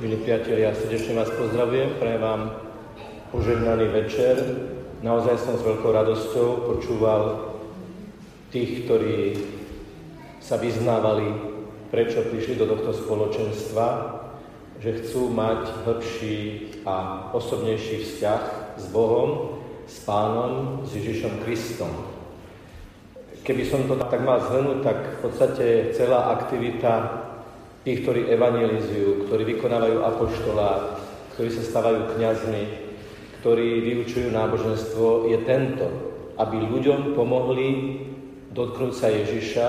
Milí priatelia, srdečne vás pozdravujem, prajem vám požehnaný večer. Naozaj som s veľkou radosťou počúval tých, ktorí sa vyznávali, prečo prišli do tohto spoločenstva, že chcú mať hĺbší a osobnejší vzťah s Bohom, s Pánom, s Ježišom Kristom. Keby som to tak mal zhrnúť, tak v podstate celá aktivita tých, ktorí evangelizujú, ktorí vykonávajú apoštolát, ktorí sa stávajú kňazmi, ktorí vyučujú náboženstvo, je tento, aby ľuďom pomohli dotknúť sa Ježiša,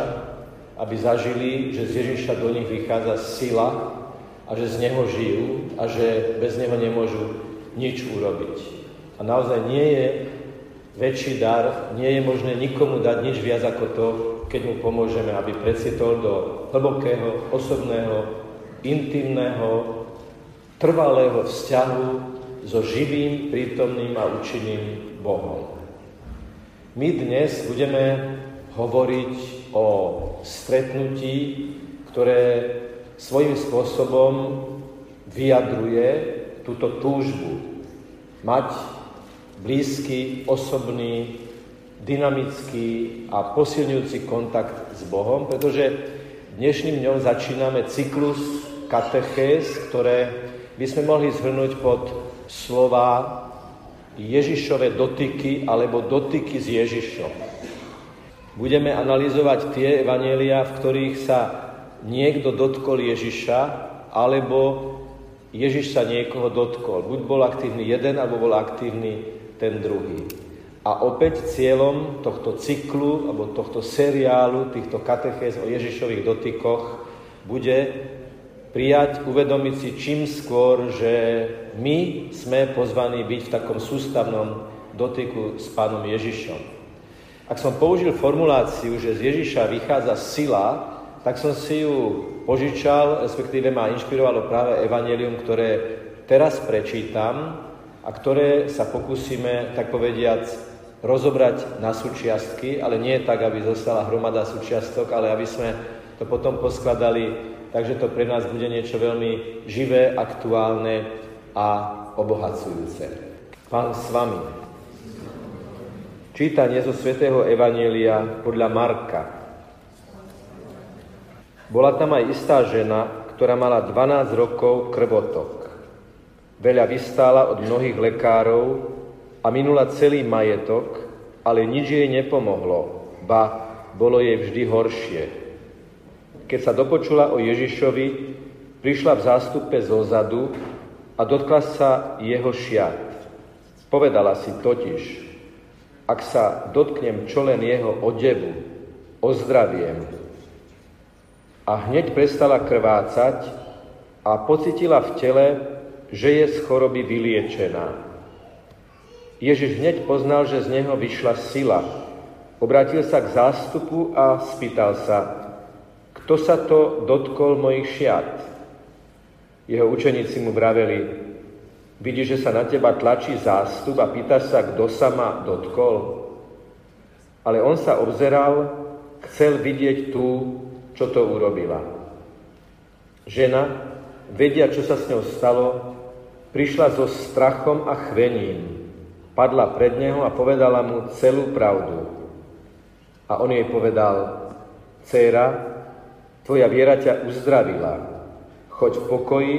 aby zažili, že z Ježiša do nich vychádza sila a že z Neho žijú a že bez Neho nemôžu nič urobiť. A naozaj nie je väčší dar, nie je možné nikomu dať nič viac ako to, keď mu pomôžeme, aby precitol do hlbokého, osobného, intimného, trvalého vzťahu so živým, prítomným a účinným Bohom. My dnes budeme hovoriť o stretnutí, ktoré svojím spôsobom vyjadruje túto túžbu mať blízky, osobný, dynamický a posilňujúci kontakt s Bohom, pretože dnešným dňom začíname cyklus katechéz, ktoré by sme mohli zhrnúť pod slova Ježišové dotyky alebo dotyky s Ježišom. Budeme analyzovať tie evanielia, v ktorých sa niekto dotkol Ježiša, alebo Ježiš sa niekoho dotkol. Buď bol aktívny jeden, alebo bol aktívny ten druhý. A opäť cieľom tohto cyklu, alebo tohto seriálu, týchto katechéz o Ježišových dotykoch bude prijať, uvedomiť si čím skôr, že my sme pozvaní byť v takom sústavnom dotyku s Pánom Ježišom. Ak som použil formuláciu, že z Ježiša vychádza sila, tak som si ju požičal, respektíve ma inšpirovalo práve evanelium, ktoré teraz prečítam a ktoré sa pokúsime, tak povediac, rozobrať na súčiastky, ale nie tak, aby zostala hromada súčiastok, ale aby sme to potom poskladali, takže to pre nás bude niečo veľmi živé, aktuálne a obohacujúce. Pán s vami. Čítanie zo svätého Evanielia podľa Marka. Bola tam aj istá žena, ktorá mala 12 rokov krvotok. Veľa vystála od mnohých lekárov a minula celý majetok, ale nič jej nepomohlo, ba bolo jej vždy horšie. Keď sa dopočula o Ježišovi, prišla v zástupe zozadu a dotkla sa jeho šiat. Povedala si totiž, ak sa dotknem čo len jeho odevu, ozdraviem. A hneď prestala krvácať a pocitila v tele, že je z choroby vyliečená. Ježiš hneď poznal, že z neho vyšla sila. Obrátil sa k zástupu a spýtal sa, kto sa to dotkol mojich šiat? Jeho učeníci mu vraveli, vidíš, že sa na teba tlačí zástup a pýta sa, kto sa ma dotkol? Ale on sa obzeral, chcel vidieť tú, čo to urobila. Žena, vedia, čo sa s ňou stalo, prišla so strachom a chvením padla pred neho a povedala mu celú pravdu. A on jej povedal, Céra, tvoja viera ťa uzdravila. Choď v pokoji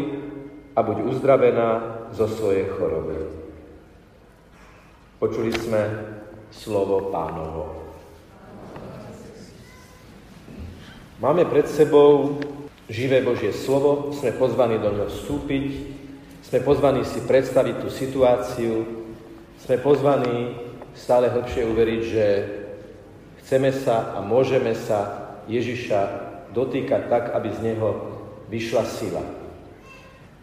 a buď uzdravená zo svojej choroby. Počuli sme slovo pánovo. Máme pred sebou živé Božie slovo, sme pozvaní do ňoho vstúpiť, sme pozvaní si predstaviť tú situáciu, sme pozvaní stále hlbšie uveriť, že chceme sa a môžeme sa Ježiša dotýkať tak, aby z neho vyšla sila.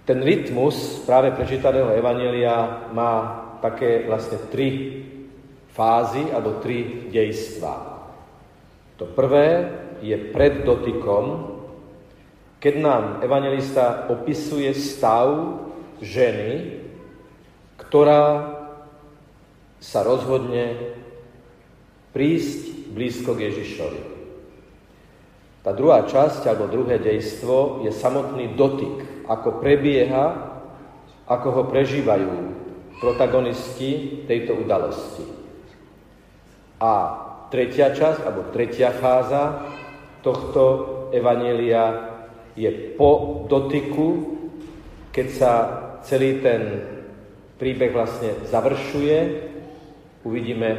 Ten rytmus práve prečítaného Evanelia má také vlastne tri fázy alebo tri dejstva. To prvé je pred dotykom, keď nám evangelista opisuje stav ženy, ktorá sa rozhodne prísť blízko k Ježišovi. Tá druhá časť, alebo druhé dejstvo, je samotný dotyk. ako prebieha, ako ho prežívajú protagonisti tejto udalosti. A tretia časť, alebo tretia fáza tohto evanielia je po dotyku, keď sa celý ten príbeh vlastne završuje, uvidíme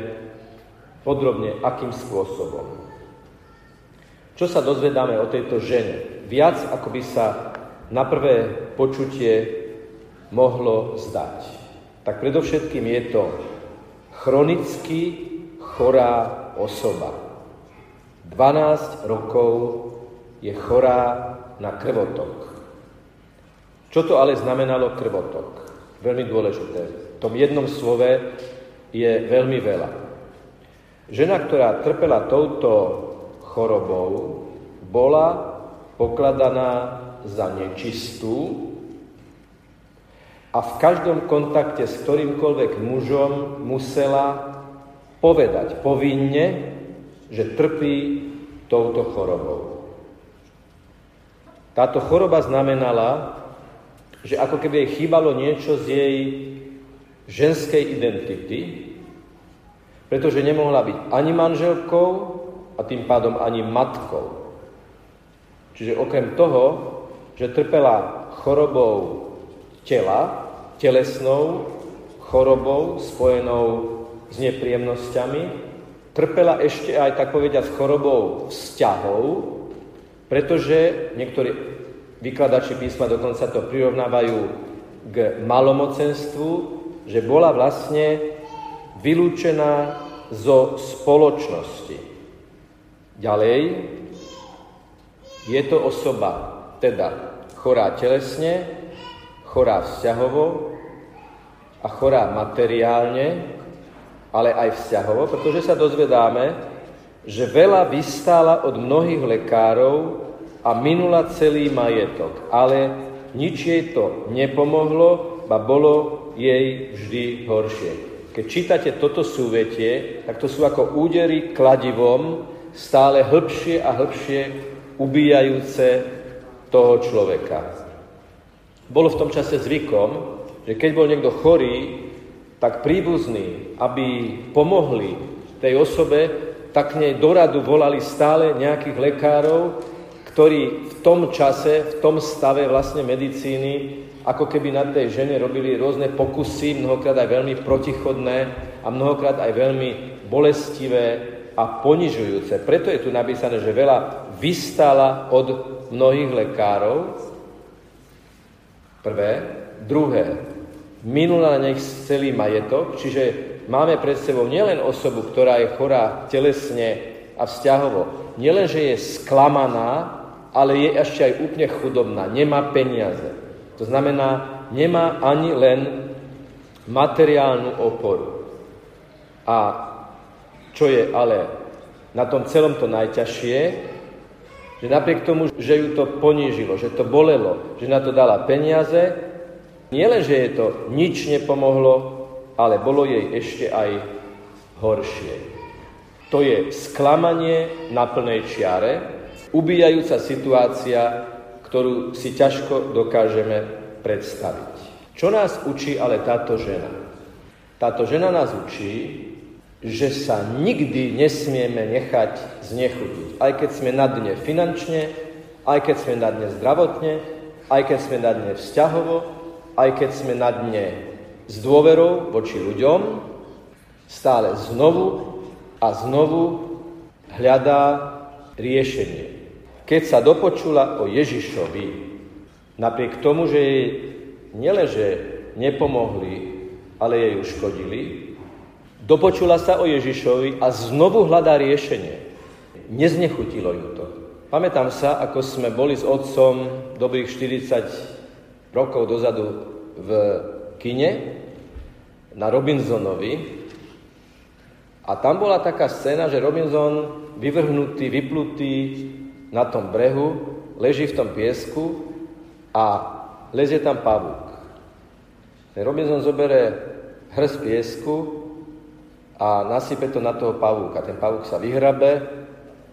podrobne, akým spôsobom. Čo sa dozvedáme o tejto žene? Viac, ako by sa na prvé počutie mohlo zdať. Tak predovšetkým je to chronicky chorá osoba. 12 rokov je chorá na krvotok. Čo to ale znamenalo krvotok? Veľmi dôležité. V tom jednom slove je veľmi veľa. Žena, ktorá trpela touto chorobou, bola pokladaná za nečistú a v každom kontakte s ktorýmkoľvek mužom musela povedať povinne, že trpí touto chorobou. Táto choroba znamenala, že ako keby jej chýbalo niečo z jej ženskej identity, pretože nemohla byť ani manželkou a tým pádom ani matkou. Čiže okrem toho, že trpela chorobou tela, telesnou chorobou spojenou s nepríjemnosťami, trpela ešte aj, tak povediať, chorobou vzťahov, pretože niektorí Vykladači písma dokonca to prirovnávajú k malomocenstvu, že bola vlastne vylúčená zo spoločnosti. Ďalej, je to osoba teda chorá telesne, chorá vzťahovo a chorá materiálne, ale aj vzťahovo, pretože sa dozvedáme, že veľa vystála od mnohých lekárov a minula celý majetok. Ale nič jej to nepomohlo, ba bolo jej vždy horšie. Keď čítate toto súvetie, tak to sú ako údery kladivom, stále hĺbšie a hĺbšie ubíjajúce toho človeka. Bolo v tom čase zvykom, že keď bol niekto chorý, tak príbuzní, aby pomohli tej osobe, tak nej do radu volali stále nejakých lekárov, ktorí v tom čase, v tom stave vlastne medicíny, ako keby na tej žene robili rôzne pokusy, mnohokrát aj veľmi protichodné a mnohokrát aj veľmi bolestivé a ponižujúce. Preto je tu napísané, že veľa vystala od mnohých lekárov. Prvé. Druhé. Minula na nech celý majetok, čiže máme pred sebou nielen osobu, ktorá je chorá telesne a vzťahovo, nielen, že je sklamaná, ale je ešte aj úplne chudobná, nemá peniaze. To znamená, nemá ani len materiálnu oporu. A čo je ale na tom celom to najťažšie, že napriek tomu, že ju to ponížilo, že to bolelo, že na to dala peniaze, nielen, že je to nič nepomohlo, ale bolo jej ešte aj horšie. To je sklamanie na plnej čiare, ubíjajúca situácia, ktorú si ťažko dokážeme predstaviť. Čo nás učí ale táto žena? Táto žena nás učí, že sa nikdy nesmieme nechať znechutiť. Aj keď sme na dne finančne, aj keď sme na dne zdravotne, aj keď sme na dne vzťahovo, aj keď sme na dne s dôverou voči ľuďom, stále znovu a znovu hľadá riešenie. Keď sa dopočula o Ježišovi, napriek tomu, že jej nieleže nepomohli, ale jej uškodili, dopočula sa o Ježišovi a znovu hľadá riešenie. Neznechutilo ju to. Pamätám sa, ako sme boli s otcom dobrých 40 rokov dozadu v kine na Robinsonovi a tam bola taká scéna, že Robinson vyvrhnutý, vyplutý, na tom brehu, leží v tom piesku a lezie tam pavúk. Ten Robinson zobere hrst piesku a nasype to na toho pavúka. Ten pavúk sa vyhrabe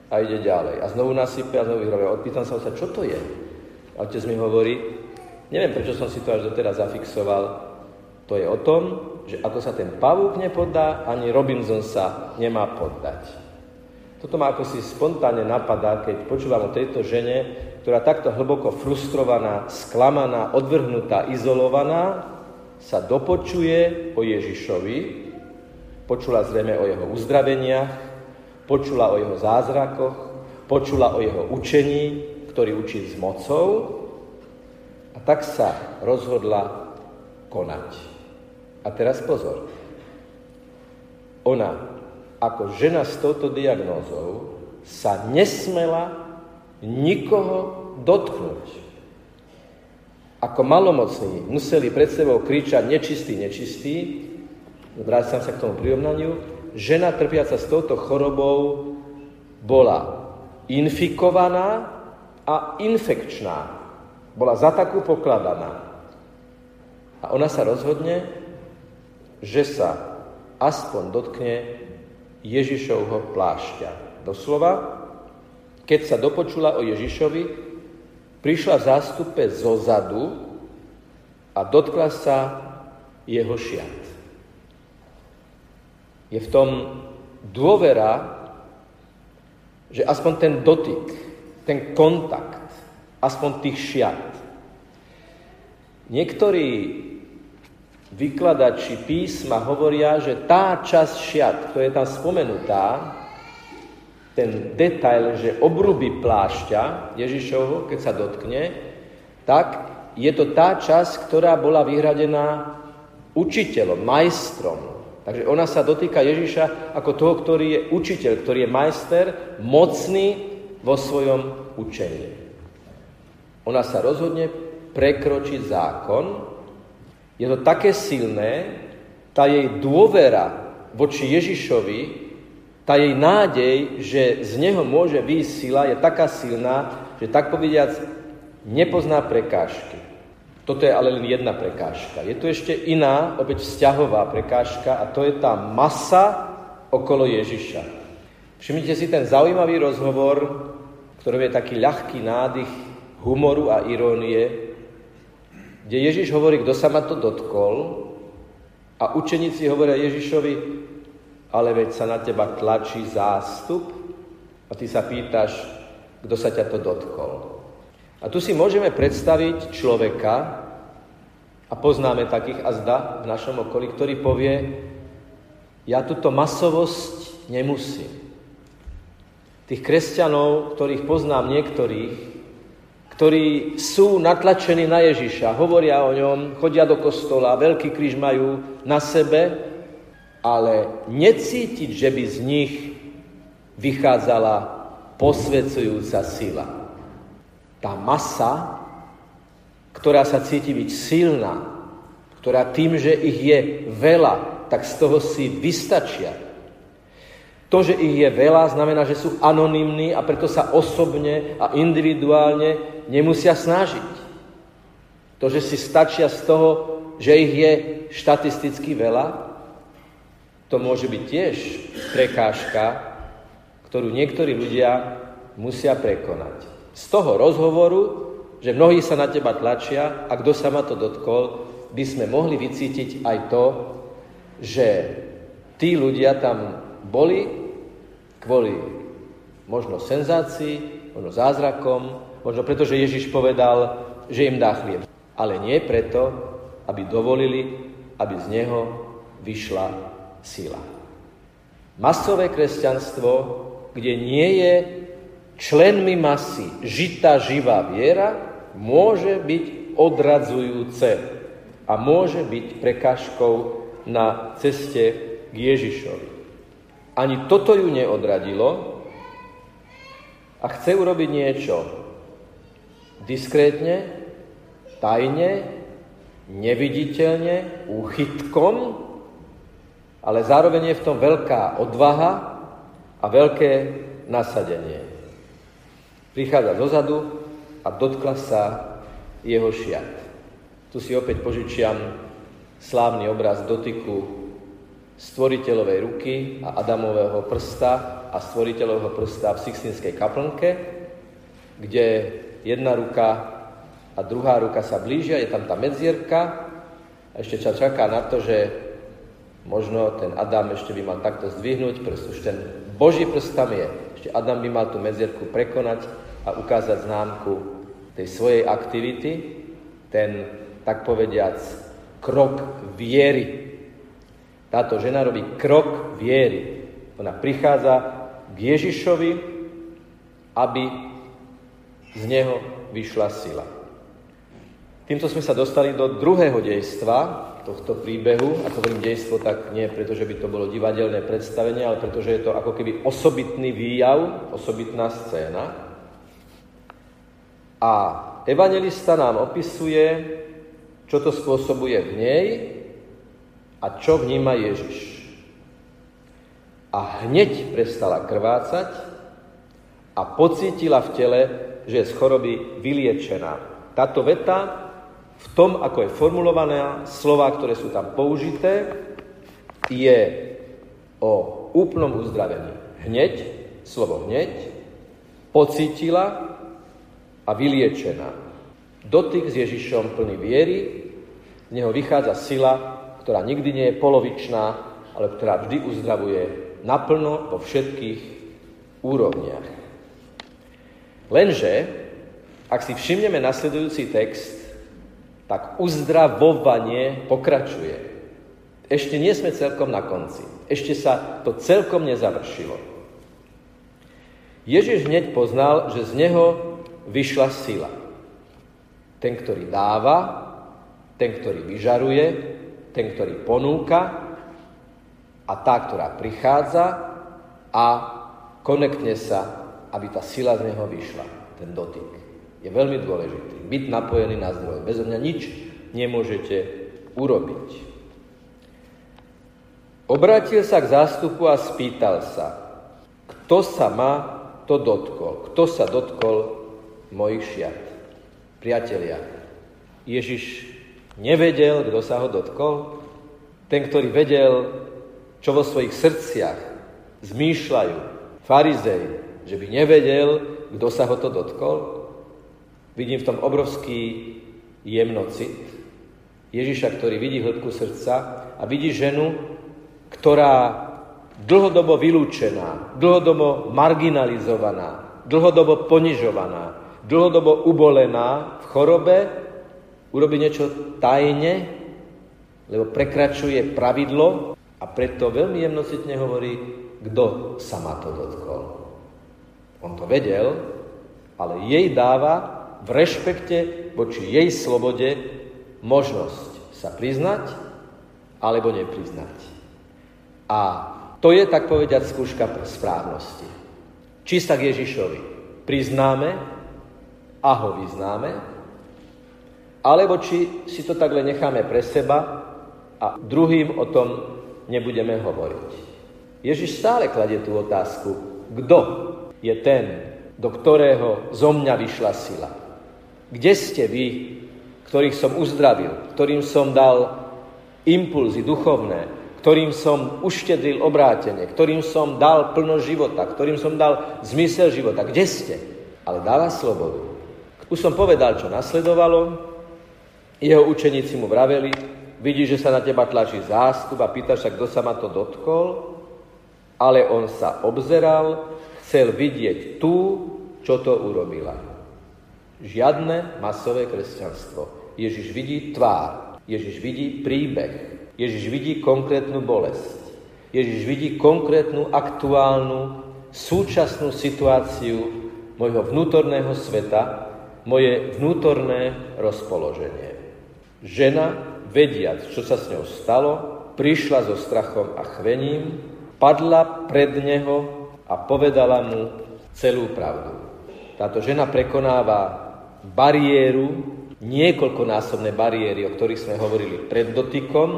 a ide ďalej. A znovu nasype a znovu vyhrabe. Odpýtam sa sa, čo to je? A otec mi hovorí, Neviem, prečo som si to až doteraz zafixoval. To je o tom, že ako sa ten pavúk nepoddá, ani Robinson sa nemá poddať. Toto ma ako si spontánne napadá, keď počúvam o tejto žene, ktorá takto hlboko frustrovaná, sklamaná, odvrhnutá, izolovaná, sa dopočuje o Ježišovi, počula zrejme o jeho uzdraveniach, počula o jeho zázrakoch, počula o jeho učení, ktorý učí s mocou a tak sa rozhodla konať. A teraz pozor. Ona ako žena s touto diagnózou sa nesmela nikoho dotknúť. Ako malomocní museli pred sebou kričať nečistý, nečistý, vrátim sa k tomu prirovnaniu, žena trpiaca s touto chorobou bola infikovaná a infekčná. Bola za takú pokladaná. A ona sa rozhodne, že sa aspoň dotkne Ježišovho plášťa. Doslova, keď sa dopočula o Ježišovi, prišla v zo zadu a dotkla sa jeho šiat. Je v tom dôvera, že aspoň ten dotyk, ten kontakt, aspoň tých šiat. Niektorí vykladači písma hovoria, že tá časť šiat, ktorá je tam spomenutá, ten detail, že obruby plášťa Ježišovho, keď sa dotkne, tak je to tá časť, ktorá bola vyhradená učiteľom, majstrom. Takže ona sa dotýka Ježiša ako toho, ktorý je učiteľ, ktorý je majster, mocný vo svojom učení. Ona sa rozhodne prekročiť zákon, je to také silné, tá jej dôvera voči Ježišovi, tá jej nádej, že z neho môže výjsť sila, je taká silná, že tak povediac nepozná prekážky. Toto je ale len jedna prekážka. Je tu ešte iná, opäť vzťahová prekážka a to je tá masa okolo Ježiša. Všimnite si ten zaujímavý rozhovor, ktorý je taký ľahký nádych humoru a irónie, kde Ježiš hovorí, kto sa ma to dotkol a učeníci hovoria Ježišovi, ale veď sa na teba tlačí zástup a ty sa pýtaš, kto sa ťa to dotkol. A tu si môžeme predstaviť človeka, a poznáme takých a zda v našom okolí, ktorý povie, ja túto masovosť nemusím. Tých kresťanov, ktorých poznám niektorých, ktorí sú natlačení na Ježiša, hovoria o ňom, chodia do kostola, veľký kríž majú na sebe, ale necítiť, že by z nich vychádzala posvedzujúca sila. Tá masa, ktorá sa cíti byť silná, ktorá tým, že ich je veľa, tak z toho si vystačia. To, že ich je veľa, znamená, že sú anonymní a preto sa osobne a individuálne nemusia snažiť. To, že si stačia z toho, že ich je štatisticky veľa, to môže byť tiež prekážka, ktorú niektorí ľudia musia prekonať. Z toho rozhovoru, že mnohí sa na teba tlačia a kto sa ma to dotkol, by sme mohli vycítiť aj to, že tí ľudia tam boli kvôli možno senzácii, možno zázrakom, Možno preto, že Ježiš povedal, že im dá chlieb. Ale nie preto, aby dovolili, aby z neho vyšla sila. Masové kresťanstvo, kde nie je členmi masy žitá živá viera, môže byť odradzujúce a môže byť prekažkou na ceste k Ježišovi. Ani toto ju neodradilo a chce urobiť niečo, diskrétne, tajne, neviditeľne, úchytkom, ale zároveň je v tom veľká odvaha a veľké nasadenie. Prichádza dozadu a dotkla sa jeho šiat. Tu si opäť požičiam slávny obraz dotyku stvoriteľovej ruky a Adamového prsta a stvoriteľového prsta v Sixtinskej kaplnke, kde jedna ruka a druhá ruka sa blížia, je tam tá medzierka a ešte sa čaká na to, že možno ten Adam ešte by mal takto zdvihnúť prst, už ten Boží prst tam je. Ešte Adam by mal tú medzierku prekonať a ukázať známku tej svojej aktivity, ten, tak povediac, krok viery. Táto žena robí krok viery. Ona prichádza k Ježišovi, aby z neho vyšla sila. Týmto sme sa dostali do druhého dejstva tohto príbehu. Ako hovorím dejstvo, tak nie preto, že by to bolo divadelné predstavenie, ale pretože je to ako keby osobitný výjav, osobitná scéna. A evangelista nám opisuje, čo to spôsobuje v nej a čo vníma Ježiš. A hneď prestala krvácať a pocítila v tele, že je z choroby vyliečená. Táto veta v tom, ako je formulované, slova, ktoré sú tam použité, je o úplnom uzdravení. Hneď, slovo hneď, pocítila a vyliečená. Dotyk s Ježišom plný viery, z neho vychádza sila, ktorá nikdy nie je polovičná, ale ktorá vždy uzdravuje naplno vo všetkých úrovniach. Lenže, ak si všimneme nasledujúci text, tak uzdravovanie pokračuje. Ešte nie sme celkom na konci. Ešte sa to celkom nezavršilo. Ježiš hneď poznal, že z neho vyšla sila. Ten, ktorý dáva, ten, ktorý vyžaruje, ten, ktorý ponúka a tá, ktorá prichádza a konektne sa, aby tá sila z neho vyšla, ten dotyk je veľmi dôležitý. Byť napojený na zdroj. Bez mňa nič nemôžete urobiť. Obrátil sa k zástupu a spýtal sa, kto sa ma to dotkol? Kto sa dotkol mojich šiat? Priatelia, Ježiš nevedel, kto sa ho dotkol? Ten, ktorý vedel, čo vo svojich srdciach zmýšľajú farizej, že by nevedel, kto sa ho to dotkol? Vidím v tom obrovský jemnocit Ježiša, ktorý vidí hĺbku srdca a vidí ženu, ktorá dlhodobo vylúčená, dlhodobo marginalizovaná, dlhodobo ponižovaná, dlhodobo ubolená v chorobe, urobi niečo tajne, lebo prekračuje pravidlo a preto veľmi jemnocitne hovorí, kto sa ma to dotkol. On to vedel, ale jej dáva v rešpekte voči jej slobode možnosť sa priznať alebo nepriznať. A to je, tak povediať, skúška správnosti. Či sa k Ježišovi priznáme a ho vyznáme, alebo či si to takhle necháme pre seba a druhým o tom nebudeme hovoriť. Ježiš stále kladie tú otázku, kto je ten, do ktorého zo mňa vyšla sila. Kde ste vy, ktorých som uzdravil, ktorým som dal impulzy duchovné, ktorým som uštedril obrátenie, ktorým som dal plno života, ktorým som dal zmysel života. Kde ste? Ale dáva slobodu. Už som povedal, čo nasledovalo. Jeho učeníci mu vraveli, vidí, že sa na teba tlačí zástup a pýta sa, kto sa ma to dotkol, ale on sa obzeral, chcel vidieť tú, čo to urobila. Žiadne masové kresťanstvo. Ježiš vidí tvár, Ježiš vidí príbeh, Ježiš vidí konkrétnu bolesť, Ježiš vidí konkrétnu aktuálnu súčasnú situáciu môjho vnútorného sveta, moje vnútorné rozpoloženie. Žena, vediac, čo sa s ňou stalo, prišla so strachom a chvením, padla pred neho a povedala mu celú pravdu. Táto žena prekonáva bariéru, niekoľkonásobné bariéry, o ktorých sme hovorili pred dotykom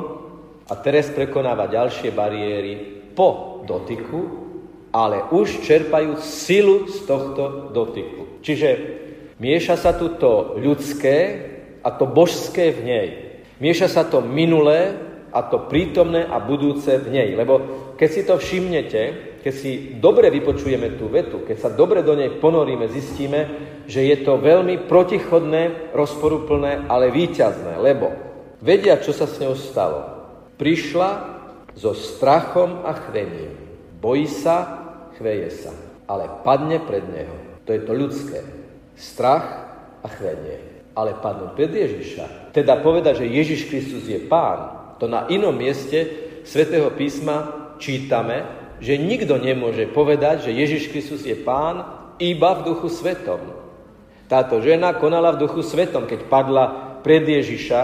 a teraz prekonáva ďalšie bariéry po dotyku, ale už čerpajú silu z tohto dotyku. Čiže mieša sa tu to ľudské a to božské v nej. Mieša sa to minulé a to prítomné a budúce v nej. Lebo keď si to všimnete, keď si dobre vypočujeme tú vetu, keď sa dobre do nej ponoríme, zistíme, že je to veľmi protichodné, rozporuplné, ale výťazné, lebo vedia, čo sa s ňou stalo. Prišla so strachom a chvením. Bojí sa, chveje sa, ale padne pred neho. To je to ľudské. Strach a chvenie. Ale padnú pred Ježiša. Teda povedať, že Ježiš Kristus je pán, to na inom mieste svätého písma čítame, že nikto nemôže povedať, že Ježiš Kristus je pán iba v duchu svetom. Táto žena konala v duchu svetom, keď padla pred Ježiša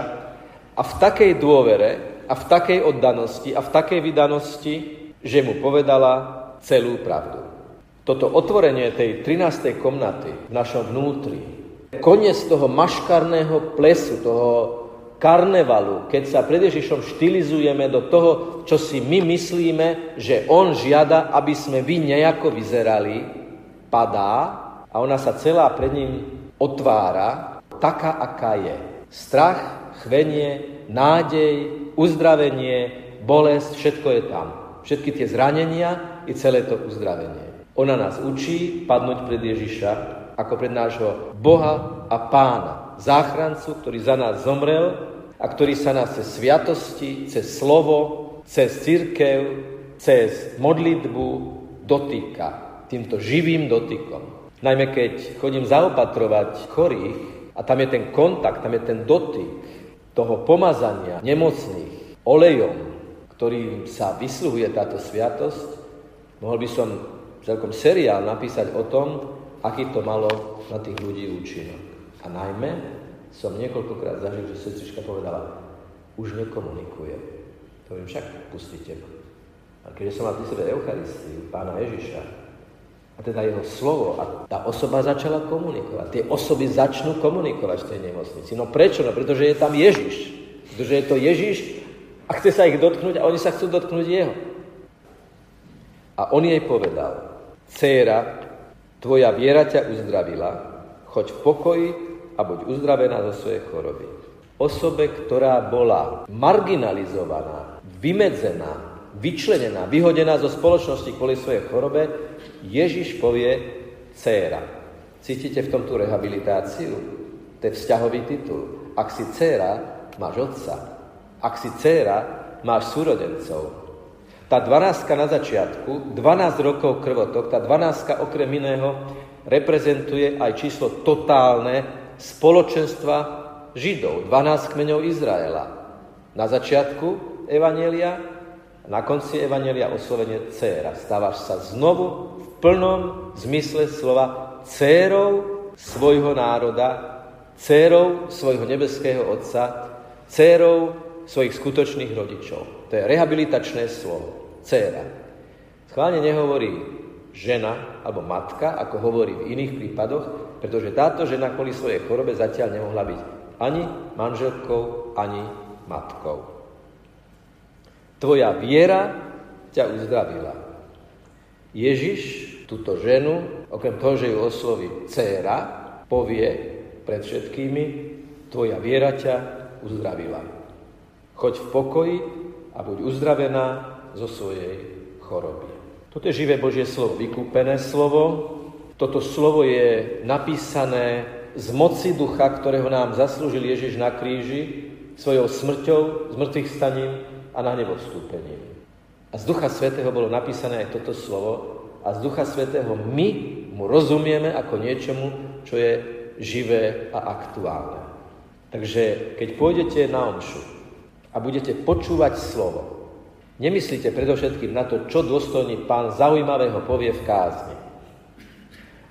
a v takej dôvere a v takej oddanosti a v takej vydanosti, že mu povedala celú pravdu. Toto otvorenie tej 13. komnaty v našom vnútri, koniec toho maškarného plesu, toho karnevalu, keď sa pred Ježišom štilizujeme do toho, čo si my myslíme, že On žiada, aby sme vy nejako vyzerali, padá a ona sa celá pred ním otvára, taká, aká je. Strach, chvenie, nádej, uzdravenie, bolesť, všetko je tam. Všetky tie zranenia i celé to uzdravenie. Ona nás učí padnúť pred Ježiša ako pred nášho Boha a Pána, záchrancu, ktorý za nás zomrel a ktorý sa nás cez sviatosti, cez slovo, cez církev, cez modlitbu dotýka týmto živým dotykom. Najmä keď chodím zaopatrovať chorých a tam je ten kontakt, tam je ten dotyk toho pomazania nemocných olejom, ktorým sa vysluhuje táto sviatosť, mohol by som celkom seriál napísať o tom, aký to malo na tých ľudí účinok. A najmä som niekoľkokrát zažil, že sestrička povedala, už nekomunikuje. To viem však, pustite ma. A keď som mal pri sebe Eucharistiu, pána Ježiša, a teda jeho slovo. A tá osoba začala komunikovať. Tie osoby začnú komunikovať v tej nemocnici. No prečo? No pretože je tam Ježiš. Pretože je to Ježiš a chce sa ich dotknúť a oni sa chcú dotknúť jeho. A on jej povedal, Céra, tvoja viera ťa uzdravila, choď v pokoji a buď uzdravená zo svojej choroby. Osobe, ktorá bola marginalizovaná, vymedzená, vyčlenená, vyhodená zo spoločnosti kvôli svojej chorobe, Ježiš povie dcéra. Cítite v tom tú rehabilitáciu? To je vzťahový titul. Ak si dcéra, máš otca. Ak si dcéra, máš súrodencov. Tá dvanáctka na začiatku, 12 rokov krvotok, tá dvanáctka okrem iného reprezentuje aj číslo totálne spoločenstva Židov, 12 kmeňov Izraela. Na začiatku Evanielia, na konci Evanielia oslovenie dcéra. Stávaš sa znovu plnom zmysle slova dcérou svojho národa, dcérou svojho nebeského Otca, dcérou svojich skutočných rodičov. To je rehabilitačné slovo. Céra. Schválne nehovorí žena alebo matka, ako hovorí v iných prípadoch, pretože táto žena kvôli svojej chorobe zatiaľ nemohla byť ani manželkou, ani matkou. Tvoja viera ťa uzdravila. Ježiš túto ženu, okrem toho, že ju osloví dcéra, povie pred všetkými, tvoja viera ťa uzdravila. Choď v pokoji a buď uzdravená zo svojej choroby. Toto je živé Božie slovo, vykúpené slovo. Toto slovo je napísané z moci ducha, ktorého nám zaslúžil Ježiš na kríži, svojou smrťou, zmrtvých staním a na nebo vstúpením. A z Ducha Svetého bolo napísané aj toto slovo a z Ducha Svetého my mu rozumieme ako niečomu, čo je živé a aktuálne. Takže keď pôjdete na omšu a budete počúvať slovo, nemyslíte predovšetkým na to, čo dôstojný pán zaujímavého povie v kázni.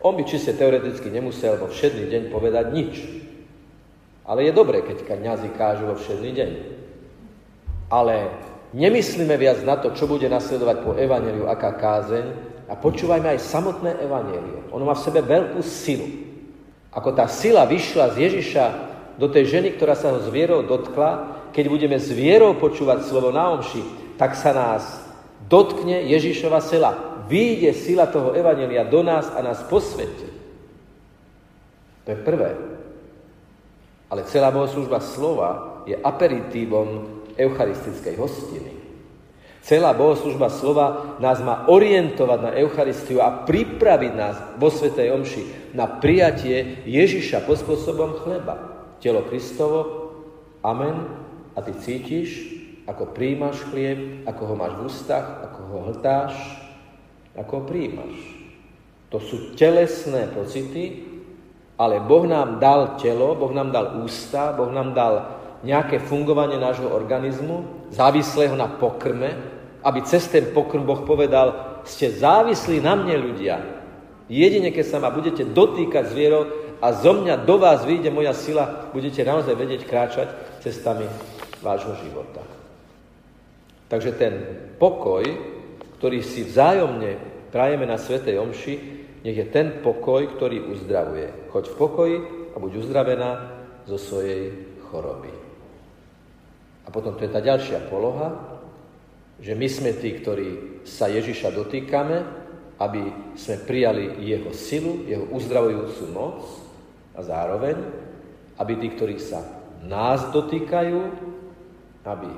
On by čiste teoreticky nemusel vo všedný deň povedať nič. Ale je dobré, keď kniazy kážu vo všedný deň. Ale Nemyslíme viac na to, čo bude nasledovať po evaneliu, aká kázeň, a počúvajme aj samotné evanelie. Ono má v sebe veľkú silu. Ako tá sila vyšla z Ježiša do tej ženy, ktorá sa ho s vierou dotkla, keď budeme s vierou počúvať slovo na omši, tak sa nás dotkne Ježišova sila. Výjde sila toho evanelia do nás a nás posvete. To je prvé. Ale celá bohoslužba slova je aperitívom eucharistickej hostiny. Celá bohoslužba slova nás má orientovať na Eucharistiu a pripraviť nás vo Svetej Omši na prijatie Ježiša pod spôsobom chleba. Telo Kristovo, amen, a ty cítiš, ako príjmaš chlieb, ako ho máš v ústach, ako ho hltáš, ako ho príjmaš. To sú telesné pocity, ale Boh nám dal telo, Boh nám dal ústa, Boh nám dal nejaké fungovanie nášho organizmu, závislého na pokrme, aby cez ten pokrm Boh povedal, ste závislí na mne ľudia. Jedine, keď sa ma budete dotýkať zvierou a zo mňa do vás vyjde moja sila, budete naozaj vedieť kráčať cestami vášho života. Takže ten pokoj, ktorý si vzájomne prajeme na Svetej Omši, nech je ten pokoj, ktorý uzdravuje. Choď v pokoji a buď uzdravená zo svojej choroby. A potom to je tá ďalšia poloha, že my sme tí, ktorí sa Ježiša dotýkame, aby sme prijali jeho silu, jeho uzdravujúcu moc a zároveň, aby tí, ktorí sa nás dotýkajú, aby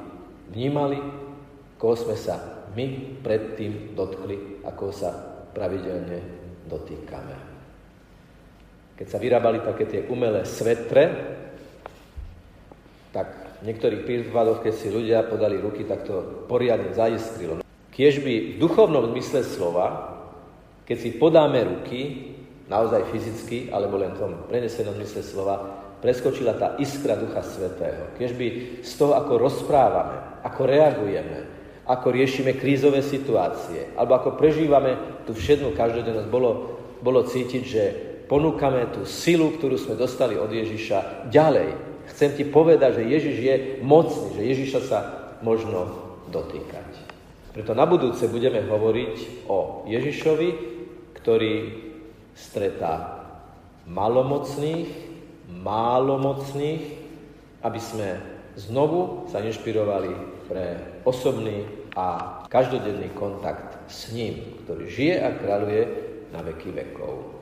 vnímali, koho sme sa my predtým dotkli, ako sa pravidelne dotýkame. Keď sa vyrábali také tie umelé svetre, tak v niektorých prípadoch, keď si ľudia podali ruky, tak to poriadne zaiskrilo. Kiež by v duchovnom zmysle slova, keď si podáme ruky, naozaj fyzicky, alebo len v tom prenesenom zmysle slova, preskočila tá iskra Ducha Svetého. Kiež by z toho, ako rozprávame, ako reagujeme, ako riešime krízové situácie, alebo ako prežívame tú všednú každodennosť, bolo, bolo cítiť, že ponúkame tú silu, ktorú sme dostali od Ježiša ďalej, Chcem ti povedať, že Ježiš je mocný, že Ježiša sa možno dotýkať. Preto na budúce budeme hovoriť o Ježišovi, ktorý stretá malomocných, málomocných, aby sme znovu sa inšpirovali pre osobný a každodenný kontakt s ním, ktorý žije a kráľuje na veky vekov.